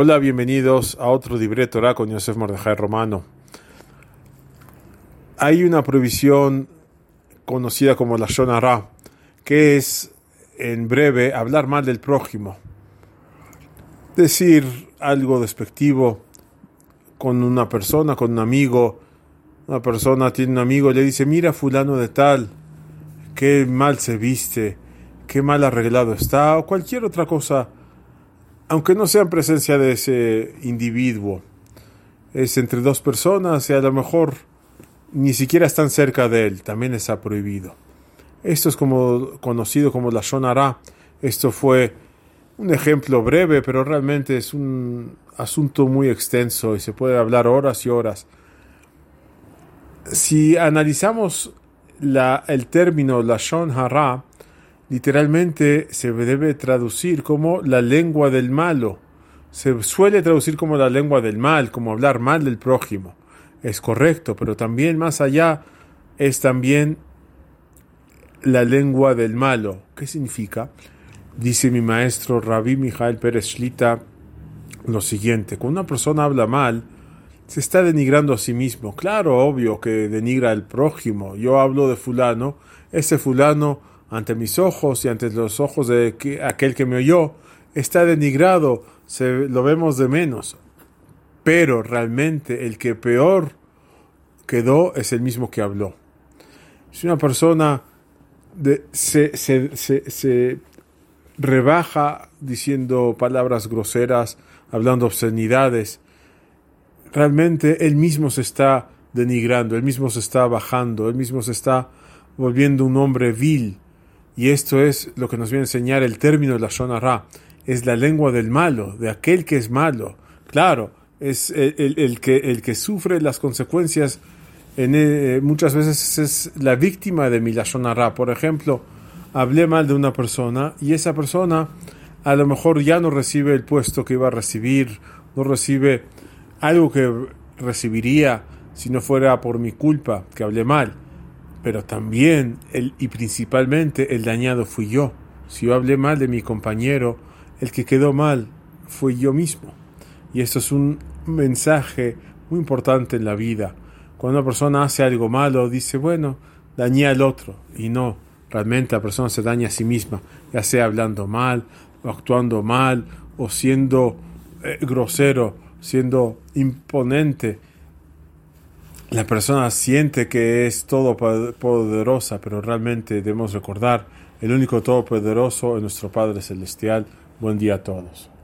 Hola, bienvenidos a otro Libre Torah con Yosef Mordejai Romano. Hay una prohibición conocida como la Shonara, que es, en breve, hablar mal del prójimo. Decir algo despectivo con una persona, con un amigo. Una persona tiene un amigo y le dice, mira fulano de tal, qué mal se viste, qué mal arreglado está, o cualquier otra cosa aunque no sea en presencia de ese individuo, es entre dos personas y a lo mejor ni siquiera están cerca de él, también está prohibido. Esto es como conocido como la Shonara. Esto fue un ejemplo breve, pero realmente es un asunto muy extenso y se puede hablar horas y horas. Si analizamos la, el término la Shonara, literalmente se debe traducir como la lengua del malo. Se suele traducir como la lengua del mal, como hablar mal del prójimo. Es correcto, pero también más allá es también la lengua del malo. ¿Qué significa? Dice mi maestro Rabbi Mijael Pérez Shlita lo siguiente, cuando una persona habla mal, se está denigrando a sí mismo. Claro, obvio que denigra al prójimo. Yo hablo de fulano, ese fulano ante mis ojos y ante los ojos de aquel que me oyó, está denigrado, se, lo vemos de menos. Pero realmente el que peor quedó es el mismo que habló. Si una persona de, se, se, se rebaja diciendo palabras groseras, hablando obscenidades, realmente él mismo se está denigrando, él mismo se está bajando, él mismo se está volviendo un hombre vil, y esto es lo que nos viene a enseñar el término de la Shona Ra. Es la lengua del malo, de aquel que es malo. Claro, es el, que, el que sufre las consecuencias en, eh, muchas veces es la víctima de mi Lashon Ra. Por ejemplo, hablé mal de una persona y esa persona a lo mejor ya no recibe el puesto que iba a recibir, no recibe algo que recibiría si no fuera por mi culpa, que hablé mal pero también el, y principalmente el dañado fui yo. Si yo hablé mal de mi compañero, el que quedó mal fui yo mismo. Y esto es un mensaje muy importante en la vida. Cuando una persona hace algo malo, dice, bueno, dañé al otro. Y no, realmente la persona se daña a sí misma, ya sea hablando mal, o actuando mal, o siendo eh, grosero, siendo imponente la persona siente que es todopoderosa, pero realmente debemos recordar, el único todopoderoso es nuestro Padre Celestial. Buen día a todos.